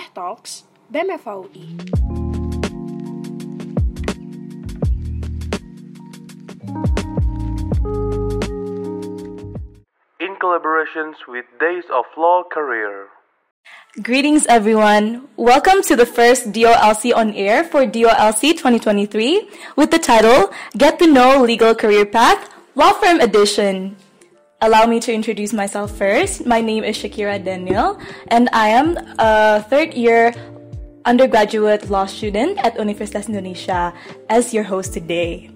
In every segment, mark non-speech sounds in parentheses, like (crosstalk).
Teh Talks BEM er FAUI. in collaborations with Days of Law Career. Greetings, everyone. Welcome to the first DOLC on air for DOLC 2023 with the title Get to Know Legal Career Path Law Firm Edition. Allow me to introduce myself first. My name is Shakira Daniel, and I am a third year undergraduate law student at Universitas Indonesia as your host today.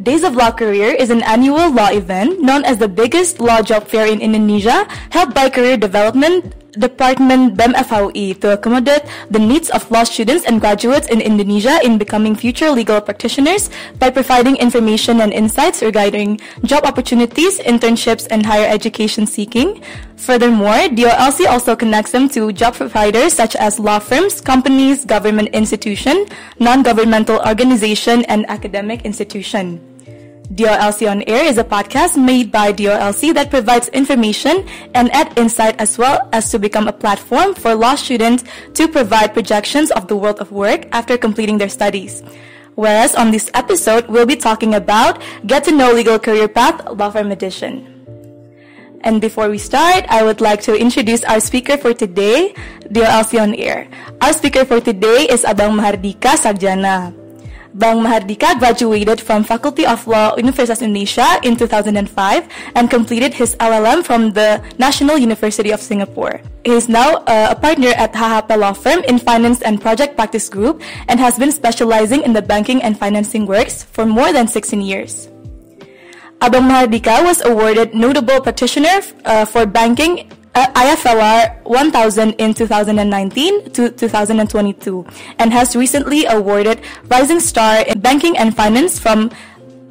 Days of Law Career is an annual law event known as the biggest law job fair in Indonesia, held by Career Development Department BEM to accommodate the needs of law students and graduates in Indonesia in becoming future legal practitioners by providing information and insights regarding job opportunities, internships, and higher education seeking. Furthermore, DOLC also connects them to job providers such as law firms, companies, government institution, non-governmental organization, and academic institution. DOLC on Air is a podcast made by DOLC that provides information and add insight as well as to become a platform for law students to provide projections of the world of work after completing their studies. Whereas on this episode, we'll be talking about Get to Know Legal Career Path Law Firm Edition. And before we start, I would like to introduce our speaker for today, DOLC on Air. Our speaker for today is Abang Mahardika Sarjana. Bang Mahardika graduated from Faculty of Law Universitas Indonesia in 2005 and completed his LLM from the National University of Singapore. He is now uh, a partner at HHP Law Firm in Finance and Project Practice Group and has been specializing in the banking and financing works for more than 16 years. Abang Mahardika was awarded Notable Practitioner uh, for Banking uh, IFLR 1000 in 2019 to 2022 and has recently awarded Rising Star in Banking and Finance from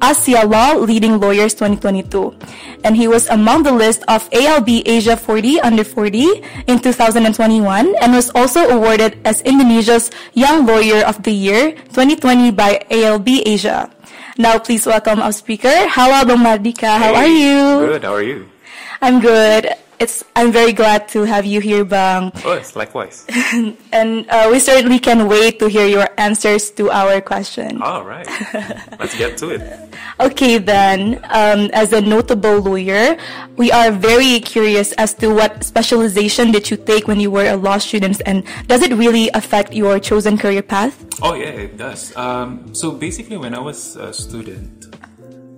Asia Law Leading Lawyers 2022. And he was among the list of ALB Asia 40 Under 40 in 2021 and was also awarded as Indonesia's Young Lawyer of the Year 2020 by ALB Asia. Now please welcome our speaker. Hello, Bang Mardika. How are you? Good. How are you? I'm good. It's I'm very glad to have you here, Bang. Oh, it's likewise. (laughs) and uh, we certainly can wait to hear your answers to our question. All right. Let's get to it. (laughs) Okay, then, um, as a notable lawyer, we are very curious as to what specialization did you take when you were a law student, and does it really affect your chosen career path? Oh yeah, it does. Um, so basically, when I was a student,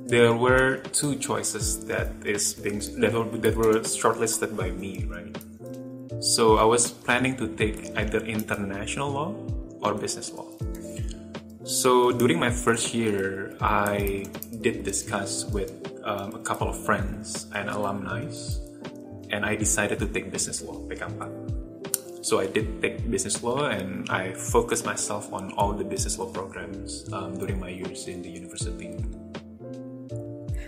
there were two choices that is being that were, that were shortlisted by me, right? So I was planning to take either international law or business law. So during my first year, I did discuss with um, a couple of friends and alumni, and I decided to take business law, PK4. So I did take business law, and I focused myself on all the business law programs um, during my years in the university.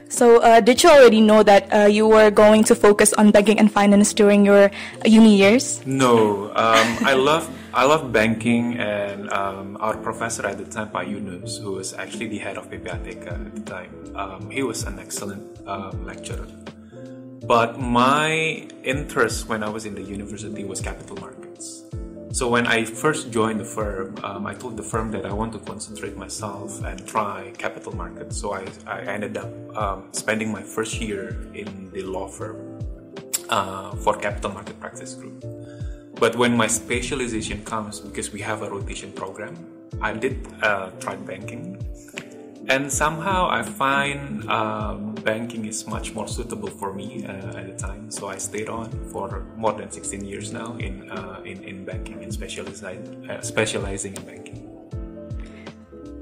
So, uh, did you already know that uh, you were going to focus on banking and finance during your uni years? No, um, I love I love banking, and um, our professor at the time, Pa Yunus, who was actually the head of PPATK at the time, um, he was an excellent um, lecturer. But my interest when I was in the university was capital markets. So when I first joined the firm, um, I told the firm that I want to concentrate myself and try capital markets. So I, I ended up um, spending my first year in the law firm uh, for capital market practice group. But when my specialization comes, because we have a rotation program, I did uh, try banking. And somehow I find um, banking is much more suitable for me uh, at the time. So I stayed on for more than 16 years now in, uh, in, in banking and specializing, uh, specializing in banking.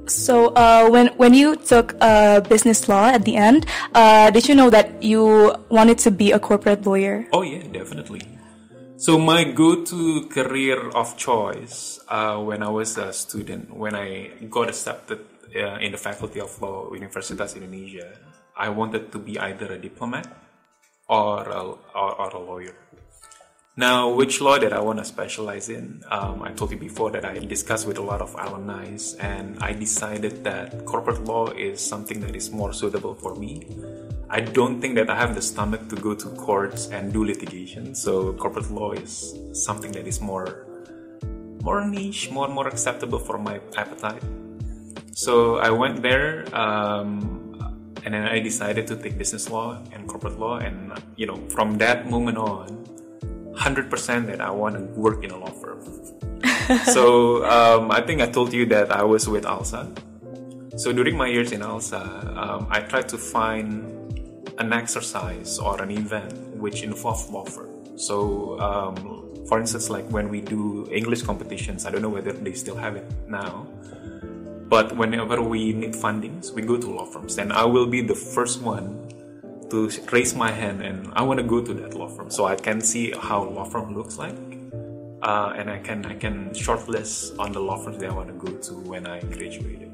So, uh, when when you took uh, business law at the end, uh, did you know that you wanted to be a corporate lawyer? Oh yeah, definitely. So my go-to career of choice uh, when I was a student, when I got accepted uh, in the Faculty of Law, Universitas Indonesia, I wanted to be either a diplomat or a, or, or a lawyer. Now, which law that I want to specialize in? Um, I told you before that I discussed with a lot of alumni, and I decided that corporate law is something that is more suitable for me. I don't think that I have the stomach to go to courts and do litigation, so corporate law is something that is more more niche, more more acceptable for my appetite. So I went there, um, and then I decided to take business law and corporate law, and you know, from that moment on, hundred percent that I want to work in a law firm. (laughs) so um, I think I told you that I was with ALSA. So during my years in ALSA, um, I tried to find an exercise or an event which involved law firm. So, um, for instance, like when we do English competitions, I don't know whether they still have it now, but whenever we need fundings, we go to law firms, and I will be the first one to raise my hand, and I want to go to that law firm so I can see how law firm looks like, uh, and I can I can shortlist on the law firms that I want to go to when I graduated.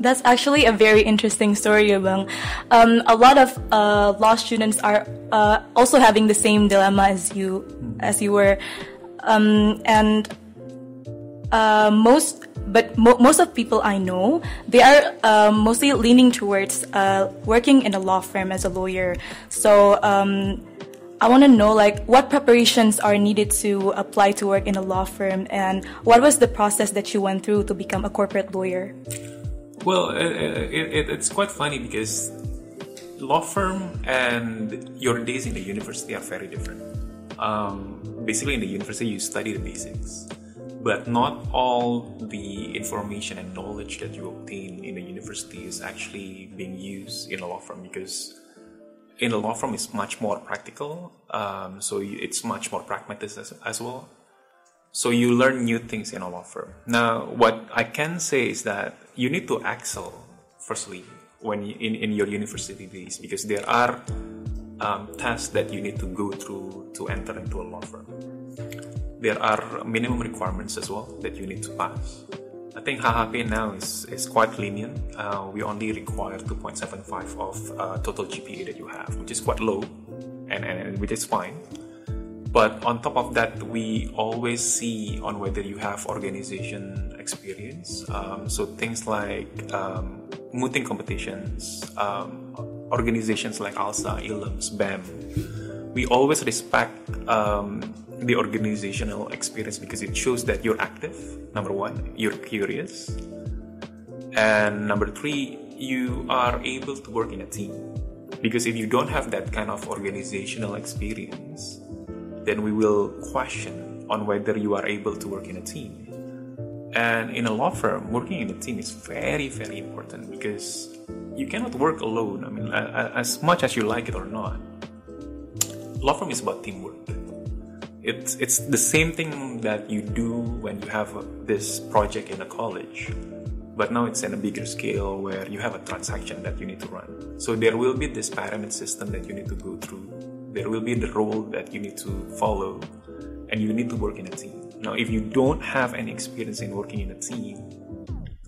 That's actually a very interesting story, Abang. Um, a lot of uh, law students are uh, also having the same dilemma as you as you were, um, and uh, most but mo- most of people I know they are uh, mostly leaning towards uh, working in a law firm as a lawyer. So. Um, I want to know like what preparations are needed to apply to work in a law firm and what was the process that you went through to become a corporate lawyer? Well, it, it, it's quite funny because law firm and your days in the university are very different. Um, basically, in the university, you study the basics, but not all the information and knowledge that you obtain in a university is actually being used in a law firm because in a law firm it's much more practical. Um, so it's much more pragmatic as, as well. So you learn new things in a law firm. Now, what I can say is that you need to excel firstly when you, in in your university days because there are um, tests that you need to go through to enter into a law firm. There are minimum requirements as well that you need to pass. I think HHP now is, is quite lenient. Uh, we only require 2.75 of uh, total GPA that you have, which is quite low, and, and which is fine. But on top of that, we always see on whether you have organization experience. Um, so things like um, mooting competitions, um, organizations like ALSA, ILUMS, BEM. We always respect um, the organizational experience because it shows that you're active. Number one, you're curious, and number three, you are able to work in a team. Because if you don't have that kind of organizational experience, then we will question on whether you are able to work in a team. And in a law firm, working in a team is very, very important because you cannot work alone. I mean, as much as you like it or not, law firm is about teamwork. It's it's the same thing that you do when you have a, this project in a college, but now it's in a bigger scale where you have a transaction that you need to run. So there will be this pyramid system that you need to go through. There will be the role that you need to follow, and you need to work in a team. Now, if you don't have any experience in working in a team,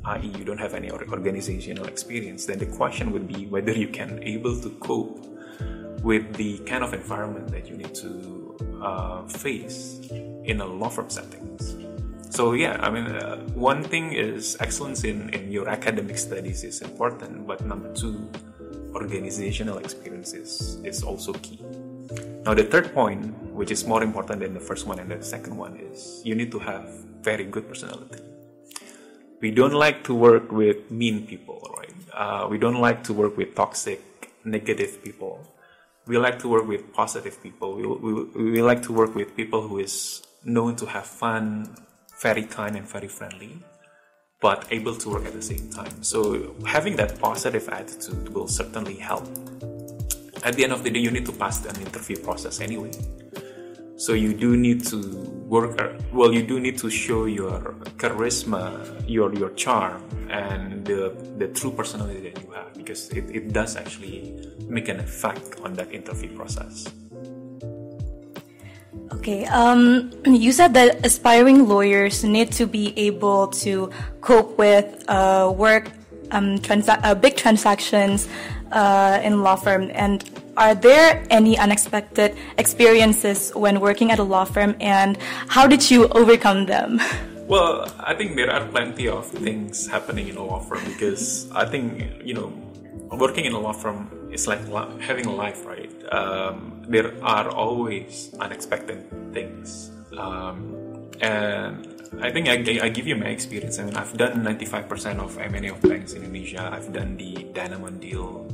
i.e., you don't have any organizational experience, then the question would be whether you can able to cope with the kind of environment that you need to uh, face in a law firm settings. So yeah, I mean, uh, one thing is excellence in, in your academic studies is important, but number two, organizational experience is, is also key. Now, the third point, which is more important than the first one and the second one, is you need to have very good personality. We don't like to work with mean people, right? Uh, we don't like to work with toxic, negative people. We like to work with positive people. We, we, we like to work with people who is known to have fun, very kind and very friendly, but able to work at the same time. So having that positive attitude will certainly help at the end of the day, you need to pass an interview process anyway. So you do need to work. Well, you do need to show your charisma, your your charm, and the the true personality that you have, because it, it does actually make an effect on that interview process. Okay, um, (clears throat) you said that aspiring lawyers need to be able to cope with uh, work, um, transa- uh, big transactions, uh, in law firm and are there any unexpected experiences when working at a law firm and how did you overcome them (laughs) well i think there are plenty of things happening in a law firm because i think you know working in a law firm is like having a life right um, there are always unexpected things Um, and I think I, I give you my experience. I mean, I've done 95% of M&A of banks in Indonesia. I've done the Danamon deal,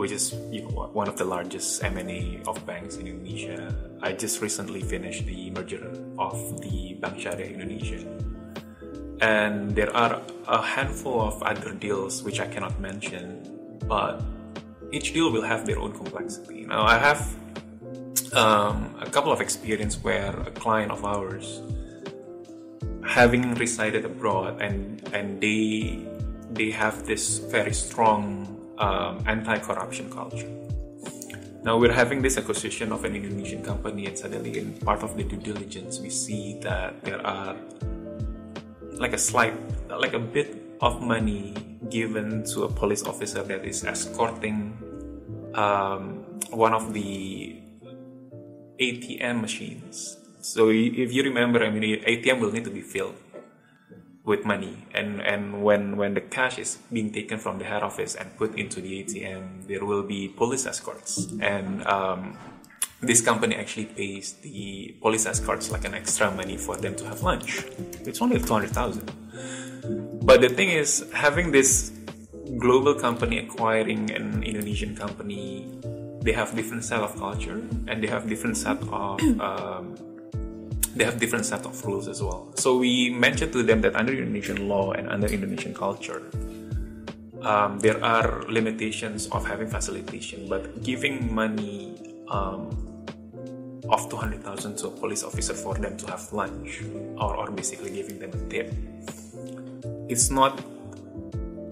which is you know, one of the largest M&A of banks in Indonesia. I just recently finished the merger of the Bank Syariah Indonesia. And there are a handful of other deals which I cannot mention, but each deal will have their own complexity. Now, I have um, a couple of experience where a client of ours having resided abroad and and they they have this very strong um, anti-corruption culture. Now we're having this acquisition of an Indonesian company, and suddenly, in part of the due diligence, we see that there are like a slight, like a bit of money given to a police officer that is escorting um, one of the ATM machines so if you remember, I mean, ATM will need to be filled with money, and and when when the cash is being taken from the head office and put into the ATM, there will be police escorts, and um, this company actually pays the police escorts like an extra money for them to have lunch. It's only two hundred thousand. But the thing is, having this global company acquiring an Indonesian company, they have different set of culture and they have different set of um, they have different set of rules as well. So we mentioned to them that under Indonesian law and under Indonesian culture, um, there are limitations of having facilitation, but giving money um, of 200,000 to a police officer for them to have lunch or, or basically giving them a tip, it's not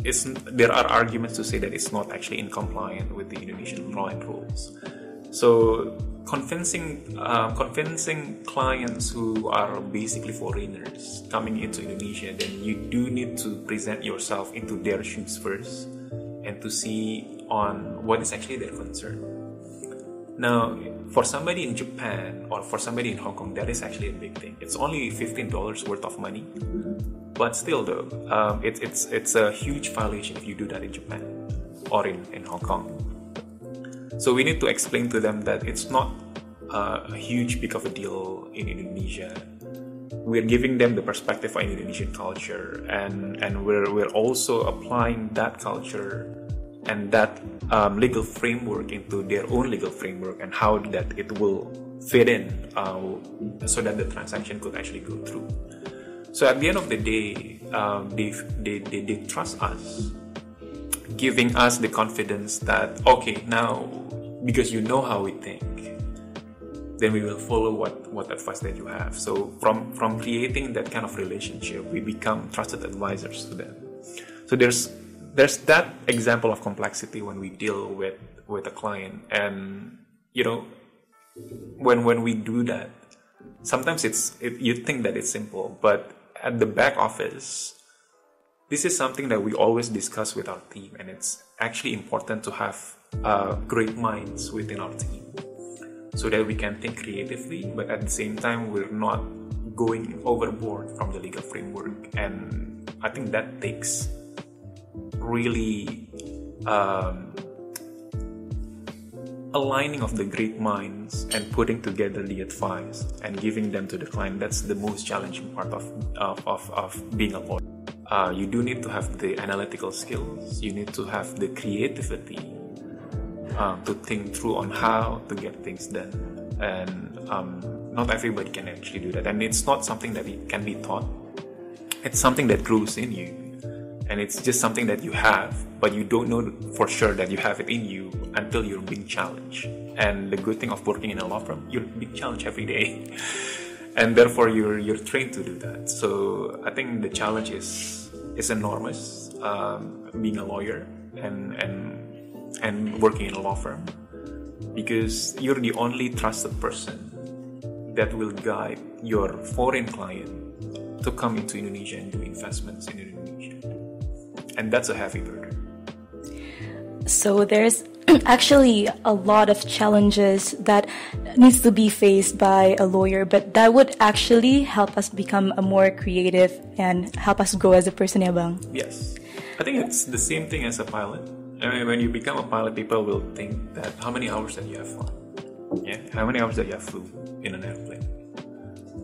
it's, there are arguments to say that it's not actually in compliance with the Indonesian law and rules. So convincing uh, convincing clients who are basically foreigners coming into Indonesia, then you do need to present yourself into their shoes first and to see on what is actually their concern. Now, for somebody in Japan or for somebody in Hong Kong, that is actually a big thing. It's only fifteen dollars worth of money, but still, though, um, it's it's it's a huge violation if you do that in Japan or in in Hong Kong. So we need to explain to them that it's not a huge big of a deal in Indonesia. We're giving them the perspective of Indonesian culture, and and we're we're also applying that culture and that um, legal framework into their own legal framework and how that it will fit in uh, so that the transaction could actually go through. So at the end of the day, um, they, they, they, they trust us, giving us the confidence that, okay, now because you know how we think then we will follow what what advice that you have. So from from creating that kind of relationship we become trusted advisors to them. So there's there's that example of complexity when we deal with with a client. And you know when when we do that sometimes it's it, you think that it's simple but at the back office this is something that we always discuss with our team and it's actually important to have uh, great minds within our team so that we can think creatively, but at the same time, we're not going overboard from the legal framework. And I think that takes really um, aligning of the great minds and putting together the advice and giving them to the client. That's the most challenging part of, of, of, of being a lawyer. Uh, you do need to have the analytical skills, you need to have the creativity um, to think through on how to get things done. And um, not everybody can actually do that. And it's not something that can be taught. It's something that grows in you. And it's just something that you have but you don't know for sure that you have it in you until you're being challenged. And the good thing of working in a law firm you're being challenged every day. (laughs) And therefore you're you're trained to do that. So i think the challenge is is enormous um, being a lawyer and and and working in a law firm because you're the only trusted person that will guide your foreign client to come into Indonesia and do investments in Indonesia. And that's a heavy burden. So there's (clears throat) actually a lot of challenges that needs to be faced by a lawyer, but that would actually help us become a more creative and help us grow as a person, ya bang? Yes. I think it's the same thing as a pilot I mean, when you become a pilot, people will think that how many hours that you have flown, yeah, how many hours that you have flew in an airplane.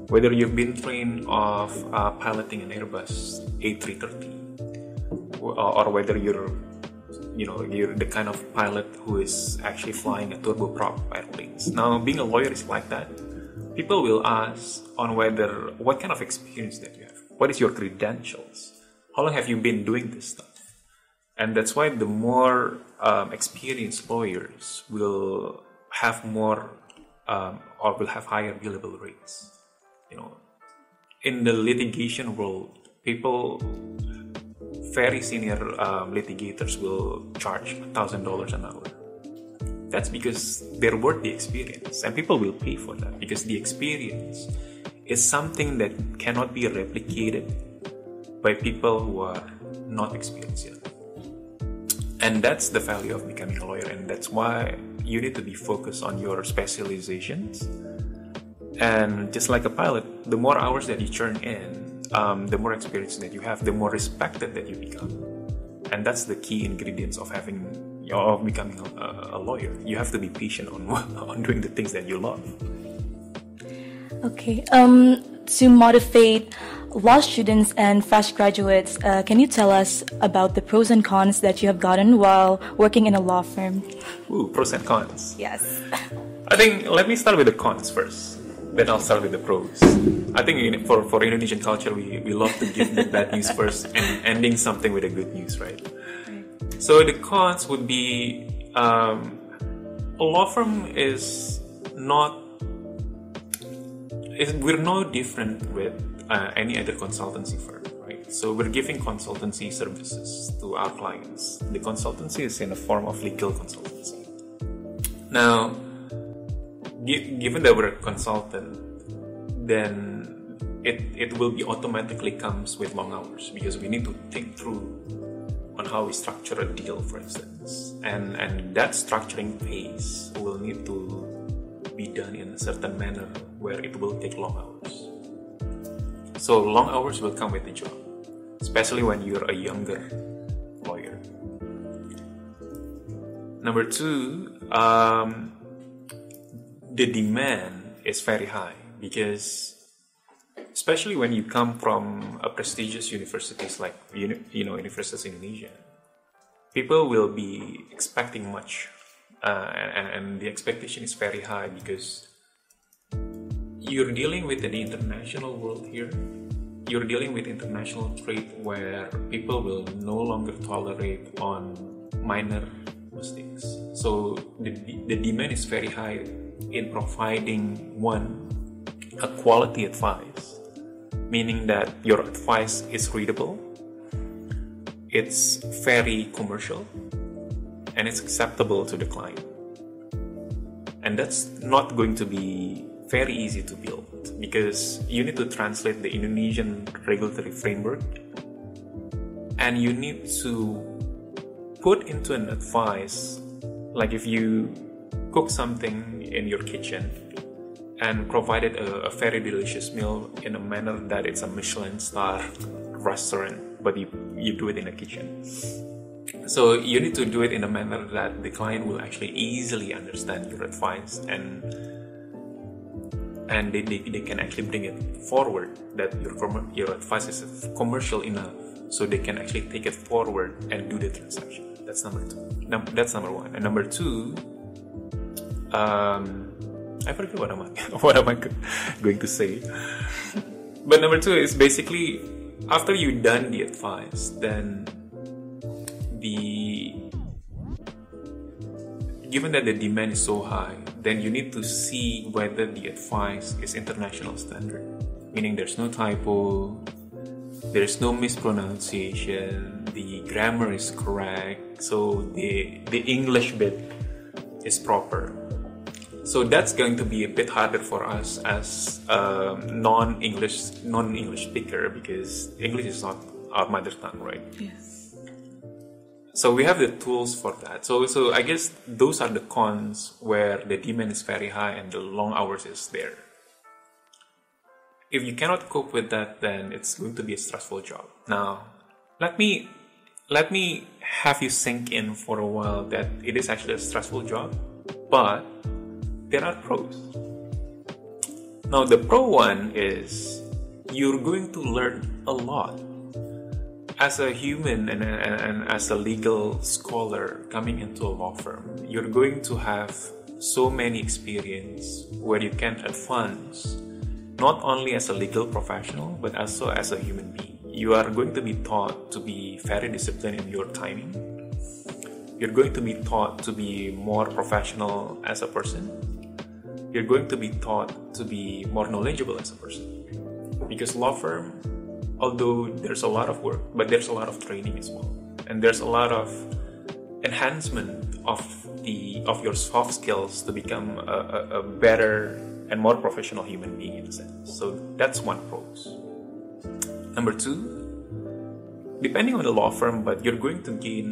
Whether you've been trained of uh, piloting an Airbus A330, or, or whether you're you know you're the kind of pilot who is actually flying a turboprop airplanes. Now, being a lawyer is like that. People will ask on whether what kind of experience that you have. What is your credentials? How long have you been doing this stuff? And that's why the more um, experienced lawyers will have more um, or will have higher billable rates. You know, in the litigation world, people very senior um, litigators will charge thousand dollars an hour. That's because they're worth the experience, and people will pay for that because the experience is something that cannot be replicated by people who are not experienced yet. And that's the value of becoming a lawyer, and that's why you need to be focused on your specializations. And just like a pilot, the more hours that you turn in, um, the more experience that you have, the more respected that you become. And that's the key ingredients of having of becoming a, a lawyer. You have to be patient on (laughs) on doing the things that you love. Okay. Um, to motivate law students and fresh graduates, uh, can you tell us about the pros and cons that you have gotten while working in a law firm? Ooh, pros and cons. Yes. (laughs) I think let me start with the cons first. Then I'll start with the pros. I think in, for, for Indonesian culture, we, we love to give the bad news first (laughs) and ending something with the good news, right? So the cons would be um, a law firm is not. Is, we're no different with uh, any other consultancy firm, right? So we're giving consultancy services to our clients. The consultancy is in a form of legal consultancy. Now, given that we're a consultant, then it, it will be automatically comes with long hours because we need to think through on how we structure a deal, for instance, and and that structuring phase will need to be done in a certain manner where it will take long hours. So long hours will come with the job, especially when you're a younger lawyer. Number two, um, the demand is very high because especially when you come from a prestigious universities like you know universities in Indonesia people will be expecting much uh, and, and the expectation is very high because you're dealing with an international world here you're dealing with international trade where people will no longer tolerate on minor mistakes so the, the demand is very high in providing one a quality advice, meaning that your advice is readable, it's very commercial, and it's acceptable to the client. And that's not going to be very easy to build because you need to translate the Indonesian regulatory framework and you need to put into an advice like if you cook something in your kitchen and provided a, a, very delicious meal in a manner that it's a Michelin star restaurant, but you, you do it in a kitchen. So you need to do it in a manner that the client will actually easily understand your advice and and they, they, they can actually bring it forward that your your advice is commercial enough so they can actually take it forward and do the transaction. That's number two. Num- that's number one. And number two, um, I forget what am I (laughs) what am I going to say. but number two is basically after you've done the advice, then the given that the demand is so high, then you need to see whether the advice is international standard, meaning there's no typo, there's no mispronunciation, the grammar is correct, so the the English bit is proper. So that's going to be a bit harder for us as a non-english non-english speaker because english is not our mother tongue right? Yes so we have the tools for that so so i guess those are the cons where the demand is very high and the long hours is there if you cannot cope with that then it's going to be a stressful job now let me let me have you sink in for a while that it is actually a stressful job but there are pros. Now, the pro one is you're going to learn a lot. As a human and, and, and as a legal scholar coming into a law firm, you're going to have so many experience where you can advance not only as a legal professional but also as a human being. You are going to be taught to be very disciplined in your timing. You're going to be taught to be more professional as a person. You're going to be taught to be more knowledgeable as a person. Because law firm, although there's a lot of work, but there's a lot of training as well. And there's a lot of enhancement of the of your soft skills to become a, a, a better and more professional human being in a sense. So that's one pros. Number two, depending on the law firm, but you're going to gain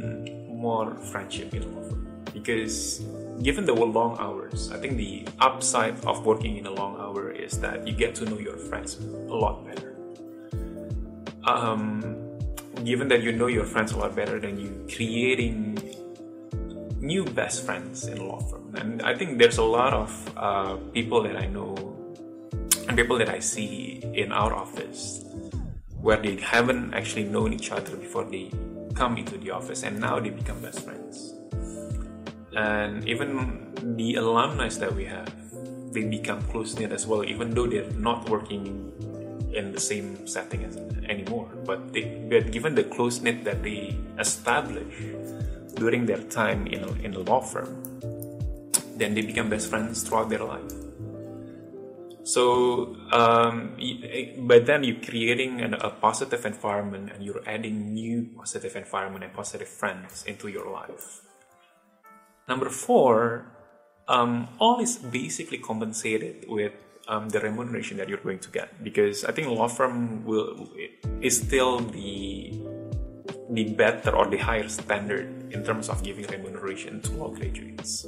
more friendship in a law firm because given the long hours, I think the upside of working in a long hour is that you get to know your friends a lot better. Um, given that you know your friends a lot better, than you creating new best friends in law firm. And I think there's a lot of uh, people that I know and people that I see in our office where they haven't actually known each other before they come into the office and now they become best friends. And even the alumni that we have, they become close knit as well, even though they're not working in the same setting as anymore. But they, but given the close knit that they establish during their time in a, in law firm, then they become best friends throughout their life. So, um, but then you're creating an, a positive environment and you're adding new positive environment and positive friends into your life. Number four, um, all is basically compensated with um, the remuneration that you're going to get because I think law firm will is still the the better or the higher standard in terms of giving remuneration to law graduates.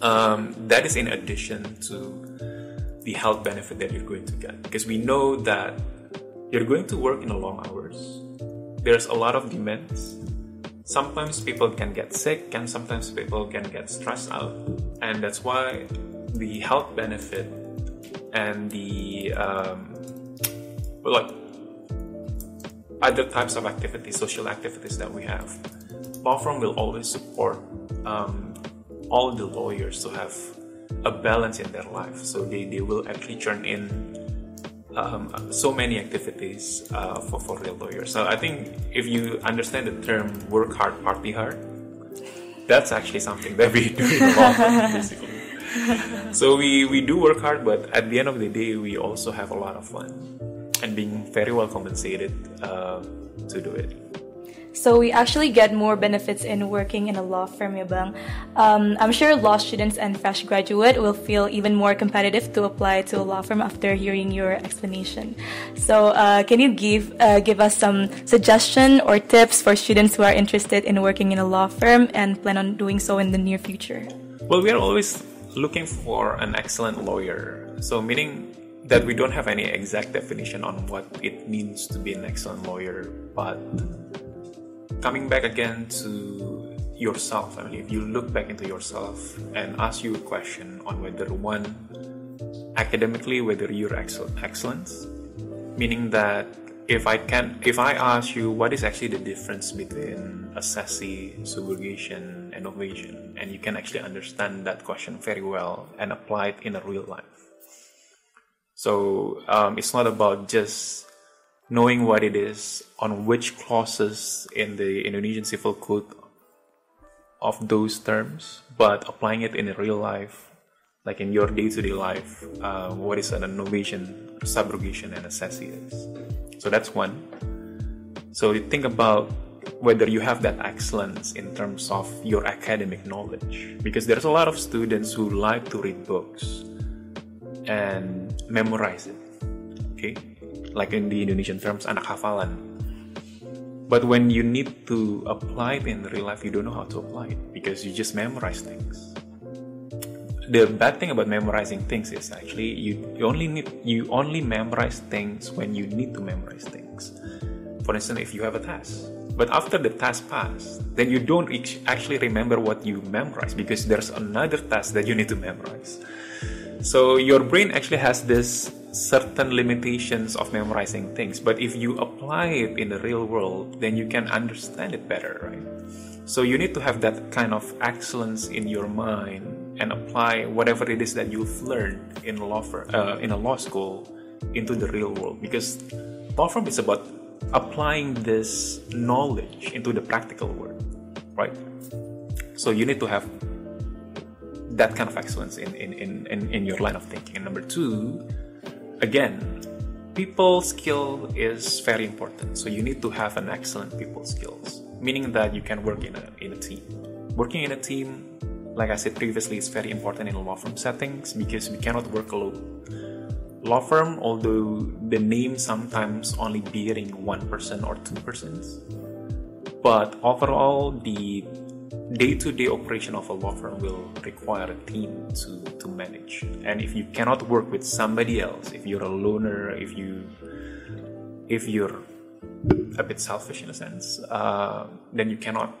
Um, that is in addition to the health benefit that you're going to get because we know that you're going to work in a long hours. There's a lot of demands. Sometimes people can get sick and sometimes people can get stressed out, and that's why the health benefit and the um, like other types of activities, social activities that we have. Law firm will always support um, all the lawyers to have a balance in their life. So they, they will actually turn in um, so many activities uh, for, for real lawyers. So I think if you understand the term work hard, party hard, that's actually something that we do in law firm, basically. So we, we do work hard, but at the end of the day, we also have a lot of fun and being very well compensated uh, to do it. So we actually get more benefits in working in a law firm, Yabang. Um, I'm sure law students and fresh graduate will feel even more competitive to apply to a law firm after hearing your explanation. So uh, can you give uh, give us some suggestion or tips for students who are interested in working in a law firm and plan on doing so in the near future? Well, we are always looking for an excellent lawyer. So meaning that we don't have any exact definition on what it means to be an excellent lawyer, but coming back again to yourself, I mean, if you look back into yourself and ask you a question on whether one, academically, whether you're excellent, excellence, meaning that if I can, if I ask you what is actually the difference between assessee, subrogation, and novation, and you can actually understand that question very well and apply it in a real life so um, it's not about just knowing what it is on which clauses in the Indonesian Civil Code of those terms, but applying it in a real life, like in your day-to-day life, uh, what is an innovation, subrogation, and assessee is. So that's one. So you think about whether you have that excellence in terms of your academic knowledge, because there's a lot of students who like to read books and memorize it. Okay, like in the Indonesian terms anak hafalan. But when you need to apply it in real life, you don't know how to apply it because you just memorize things. The bad thing about memorizing things is actually you, you only need you only memorize things when you need to memorize things. For instance, if you have a task, but after the task passed, then you don't actually remember what you memorized because there's another task that you need to memorize. So your brain actually has this certain limitations of memorizing things, but if you apply it in the real world, then you can understand it better, right? So you need to have that kind of excellence in your mind and apply whatever it is that you've learned in law for, uh, in a law school into the real world because law firm is about applying this knowledge into the practical world, right? So you need to have that kind of excellence in, in, in, in, in your line of thinking. And number two, again, people skill is very important. So you need to have an excellent people skills meaning that you can work in a, in a team. Working in a team, like I said previously, is very important in law firm settings because we cannot work alone. Law firm, although the name sometimes only bearing one person or two persons, but overall the day-to-day operation of a law firm will require a team to, to manage. And if you cannot work with somebody else, if you're a loner, if you if you're a bit selfish in a sense, uh, then you cannot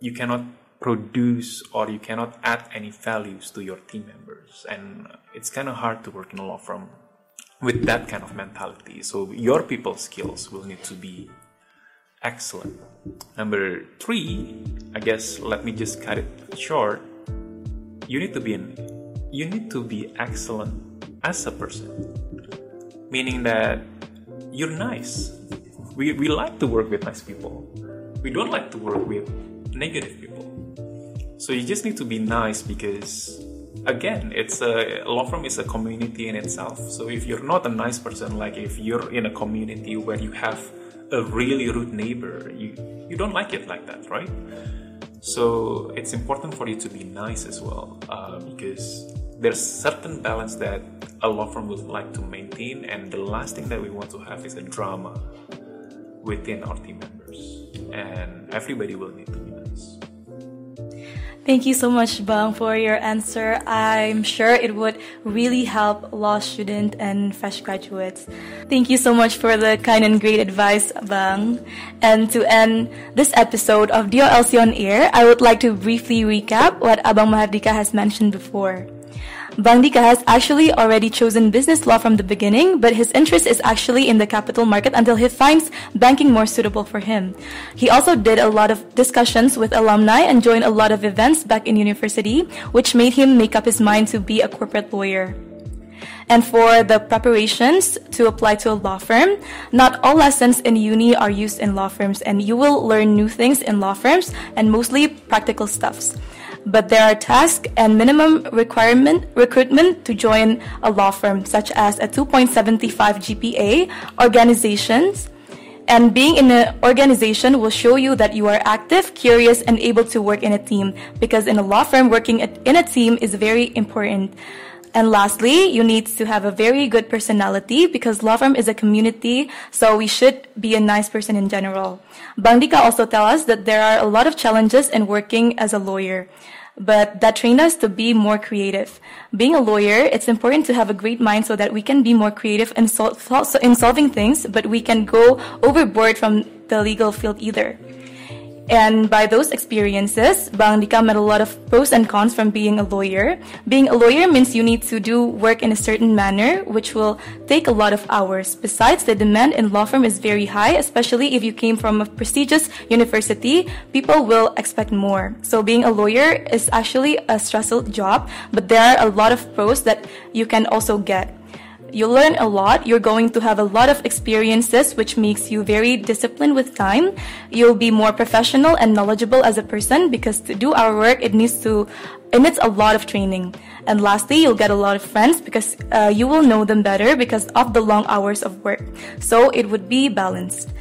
you cannot produce or you cannot add any values to your team members, and it's kind of hard to work in a law firm with that kind of mentality. So your people skills will need to be excellent. Number three, I guess let me just cut it short. You need to be an, you need to be excellent as a person, meaning that you're nice we, we like to work with nice people. We don't like to work with negative people. So you just need to be nice because again, it's a law firm is a community in itself. So if you're not a nice person, like if you're in a community where you have a really rude neighbor, you you don't like it like that, right? So it's important for you to be nice as well, uh, because there's certain balance that a law firm would like to maintain, and the last thing that we want to have is a drama within our team members, and everybody will need to be nice. Thank you so much, Bang, for your answer. I'm sure it would really help law students and fresh graduates. Thank you so much for the kind and great advice, Bang. And to end this episode of DOLC on Air, I would like to briefly recap what Abang Mahardika has mentioned before. Bang Dika has actually already chosen business law from the beginning, but his interest is actually in the capital market until he finds banking more suitable for him. He also did a lot of discussions with alumni and joined a lot of events back in university, which made him make up his mind to be a corporate lawyer. And for the preparations to apply to a law firm, not all lessons in uni are used in law firms, and you will learn new things in law firms and mostly practical stuffs but there are tasks and minimum requirement recruitment to join a law firm, such as a 2.75 GPA, organizations, and being in an organization will show you that you are active, curious, and able to work in a team. Because in a law firm, working in a team is very important. And lastly, you need to have a very good personality because law firm is a community, so we should be a nice person in general. Bangdika also tell us that there are a lot of challenges in working as a lawyer but that trained us to be more creative. Being a lawyer, it's important to have a great mind so that we can be more creative in, sol- in solving things, but we can go overboard from the legal field either. And by those experiences, Bang Dika met a lot of pros and cons from being a lawyer. Being a lawyer means you need to do work in a certain manner, which will take a lot of hours. Besides, the demand in law firm is very high, especially if you came from a prestigious university, people will expect more. So being a lawyer is actually a stressful job, but there are a lot of pros that you can also get. You learn a lot. You're going to have a lot of experiences, which makes you very disciplined with time. You'll be more professional and knowledgeable as a person because to do our work, it needs to, it needs a lot of training. And lastly, you'll get a lot of friends because uh, you will know them better because of the long hours of work. So it would be balanced.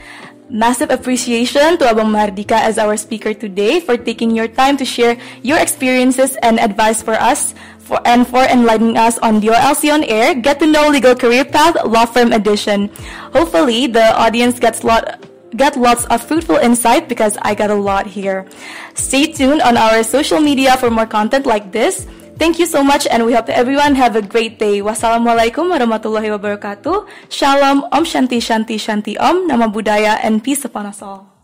Massive appreciation to Abang Mahardika as our speaker today for taking your time to share your experiences and advice for us for, and for enlightening us on DOLC on Air, Get to Know Legal Career Path Law Firm Edition. Hopefully, the audience gets lot get lots of fruitful insight because I got a lot here. Stay tuned on our social media for more content like this. Thank you so much and we hope everyone have a great day. Wassalamualaikum warahmatullahi wabarakatuh. Shalom, Om Shanti Shanti Shanti Om, Namo Buddhaya and peace upon us all.